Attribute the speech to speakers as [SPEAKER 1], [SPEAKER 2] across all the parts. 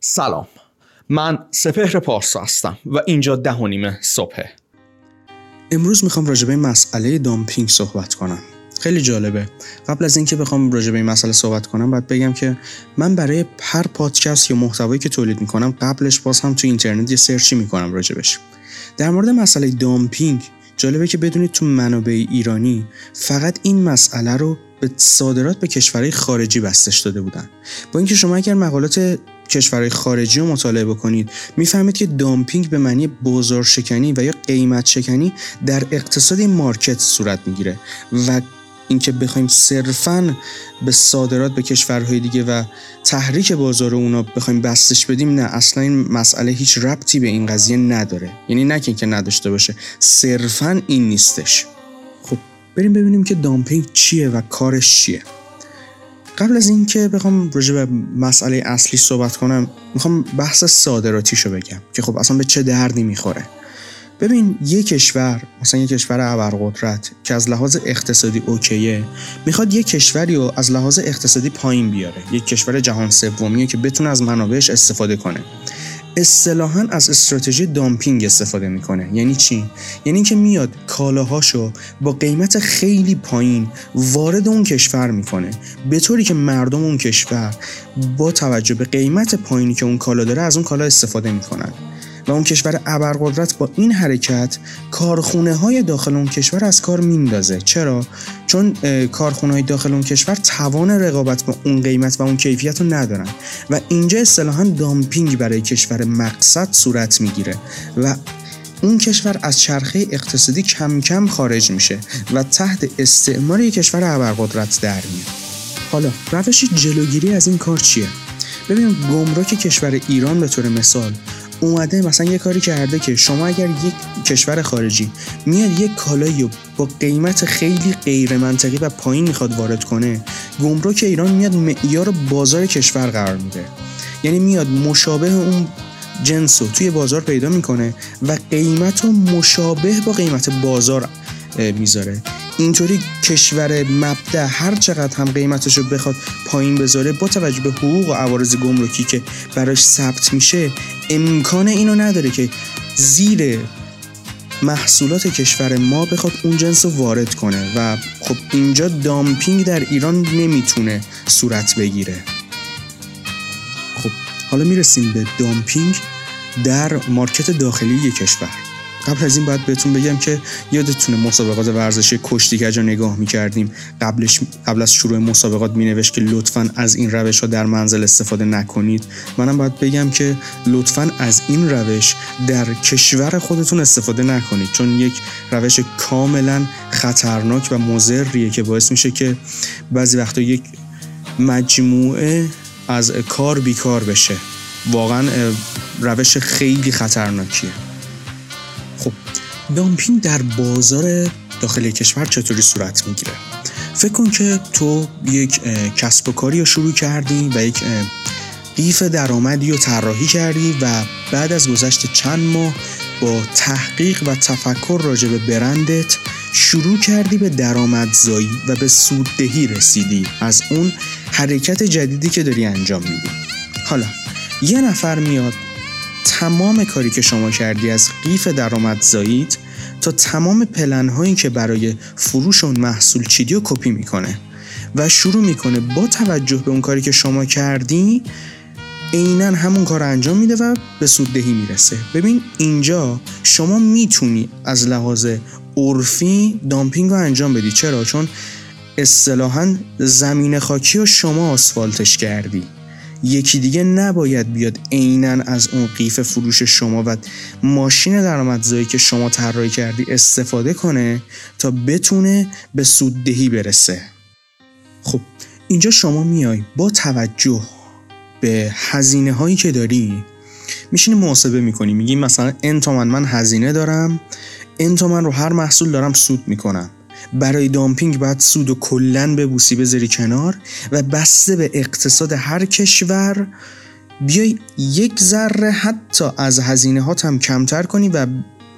[SPEAKER 1] سلام. من سپهر پارسا هستم و اینجا ده و نیمه صبحه.
[SPEAKER 2] امروز می‌خوام راجع به مسئله دامپینگ صحبت کنم. خیلی جالبه. قبل از اینکه بخوام راجع به این مسئله صحبت کنم باید بگم که من برای هر پادکست یا محتوایی که تولید می‌کنم قبلش باز هم تو اینترنت یه سرچی می‌کنم راجبش. در مورد مسئله دامپینگ جالبه که بدونید تو منابع ایرانی فقط این مسئله رو به صادرات به کشورهای خارجی بستش داده بودن. با اینکه شما اگر مقالات کشورهای خارجی رو مطالعه بکنید. می‌فهمید که دامپینگ به معنی بازار شکنی و یا قیمت شکنی در اقتصاد مارکت صورت می‌گیره و اینکه بخوایم صرفا به صادرات به کشورهای دیگه و تحریک بازار اونا بخوایم بستش بدیم نه. اصلا این مسئله هیچ ربطی به این قضیه نداره. یعنی نه که نداشته باشه. صرفا این نیستش. خب بریم ببینیم که دامپینگ چیه و کارش چیه. قبل از اینکه بخوام راجع به مسئله اصلی صحبت کنم می‌خوام بحث صادراتیشو بگم که خب اصلا به چه دردی می‌خوره. ببین یه کشور مثلا یه کشور ابرقدرت که از لحاظ اقتصادی اوکیه می‌خواد یه کشوری رو از لحاظ اقتصادی پایین بیاره. یک کشور جهان سومیه که بتونه از منابعش استفاده کنه. اصطلاحا از استراتژی دامپینگ استفاده می‌کنه. یعنی چی؟ یعنی که میاد کالاهاشو با قیمت خیلی پایین وارد اون کشور می‌کنه. به طوری که مردم اون کشور با توجه به قیمت پایینی که اون کالا داره از اون کالا استفاده می‌کنن. و اون کشور ابرقدرت با این حرکت کارخونه های داخل اون کشور از کار میندازه. چرا؟ چون کارخونه های داخل اون کشور توان رقابت با اون قیمت و اون کیفیت رو ندارن و اینجا اصطلاحا دامپینگ برای کشور مقصد صورت می‌گیره و اون کشور از چرخه اقتصادی کم کم خارج میشه و تحت استعمار یک کشور ابرقدرت در میاد. حالا روش جلوگیری از این کار چیه؟ ببینیم گمرک کشور ایران به طور مثال اومده مثلا یه کاری کرده که شما اگر یک کشور خارجی میاد یک کالایی رو با قیمت خیلی غیر منطقی و پایین می‌خواد وارد کنه گمرک ایران میاد معیار بازار کشور قرار میده. یعنی میاد مشابه اون جنس رو توی بازار پیدا می‌کنه و قیمت رو مشابه با قیمت بازار می‌ذاره. اینطوری کشور مبدع هر چقدر هم قیمتش رو بخواد پایین بذاره با توجه به حقوق و عوارض گمرکی که براش ثبت میشه امکان اینو نداره که زیر محصولات کشور ما بخواد اون جنس رو وارد کنه و خب اینجا دامپینگ در ایران نمی‌تونه صورت بگیره. خب حالا می‌رسیم به دامپینگ در مارکت داخلی کشور. قبل از این باید بهتون بگم که یادتونه مسابقات ورزشی کشتیگج رو نگاه می‌کردیم قبلش قبل از شروع مسابقات مینوشت که لطفا از این روش ها در منزل استفاده نکنید. منم باید بگم که لطفا از این روش در کشور خودتون استفاده نکنید چون یک روش کاملا خطرناک و مضریه که باعث میشه که بعضی وقتا یک مجموعه از کار بیکار بشه. واقعا روش خیلی خطرناکیه. دامپینگ در بازار داخل کشور چطوری صورت می‌گیره؟ فکر کن که تو یک کسب و کاری رو شروع کردی و یک قیف درآمدی رو طراحی کردی و بعد از گذشت چند ماه با تحقیق و تفکر راجع به برندت شروع کردی به درآمدزایی و به سوددهی رسیدی. از اون حرکت جدیدی که داری انجام میدی. حالا یه نفر میاد تمام کاری که شما کردی از قیف درآمدزاییت تا تمام پلنهایی که برای فروش اون محصول چیدی و کپی می‌کنه و شروع می‌کنه با توجه به اون کاری که شما کردی عینا همون کار انجام میده و به سوددهی می‌رسه. ببین اینجا شما می‌تونی از لحاظ عرفی دامپینگ رو انجام بدی. چرا؟ چون اصطلاحا زمین خاکی رو شما آسفالتش کردی. یکی دیگه نباید بیاد عینا از اون قیف فروش شما و ماشین درآمدزایی که شما طراحی کردی استفاده کنه تا بتونه به سوددهی برسه. خب اینجا شما میای با توجه به هزینه هایی که داری میشینی محاسبه می‌کنی میگی مثلا ان تومن من هزینه دارم ان تومن رو هر محصول دارم سود می‌کنم. برای دامپینگ باید سود و کلن ببوسی بذاری کنار و بسته به اقتصاد هر کشور. بیای یک ذره حتی از هزینه هم کمتر کنی و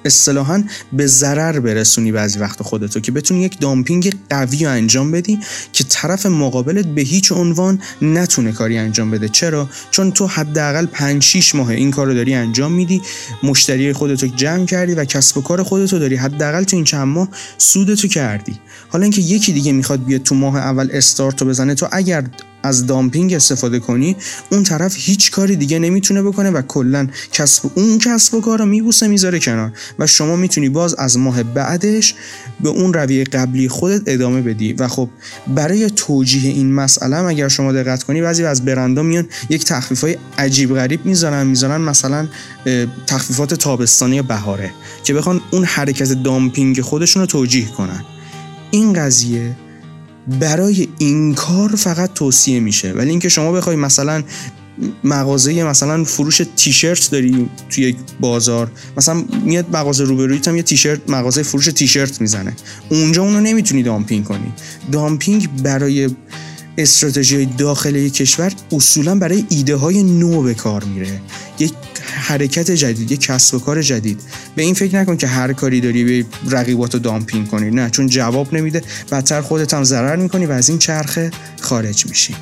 [SPEAKER 2] اصطلاحا به ضرر برسونی بعضی وقت خودتو که بتونی یک دامپینگ قوی انجام بدی که طرف مقابلت به هیچ عنوان نتونه کاری انجام بده. چرا؟ چون تو حداقل 5 6 ماه این کار رو داری انجام میدی مشتری خودتو جمع کردی و کسب و کار خودتو داری. حداقل تو این چند ماه سودتو کردی. حالا اینکه یکی دیگه می‌خواد بیاد تو ماه اول استارتو بزنه تو اگر از دامپینگ استفاده کنی اون طرف هیچ کاری دیگه نمی‌تونه بکنه و کلا کسب اون کسب و کار رو میبوسه می‌ذاره کنار. و شما می‌تونی باز از ماه بعدش به اون رویه قبلی خودت ادامه بدی. و خب برای توجیه این مسئله اگر شما دقت کنی بعضی از برندا میان یک تخفیف های عجیب غریب می‌ذارن می‌ذارن مثلا تخفیفات تابستانی بهاره که بخوان اون حرکت دامپینگ خودشون رو توجیه کنن. این قضیه برای این کار فقط توصیه میشه. ولی اینکه شما بخوای مثلا مغازه مثلا فروش تیشرت داری توی یک بازار مثلا میاد مغازه روبرویت هم یه تیشرت مغازه فروش تیشرت می‌زنه. اونجا اونو نمی‌تونی دامپینگ کنی. دامپینگ برای استراتژی داخل یک کشور اصولا برای ایده های نو به کار میره. یک حرکت جدید یک کسب و کار جدید. به این فکر نکن که هر کاری داری به رقیباتو دامپینگ کنی. نه چون جواب نمیده بدتر خودت هم ضرر می‌کنی و از این چرخه خارج میشی.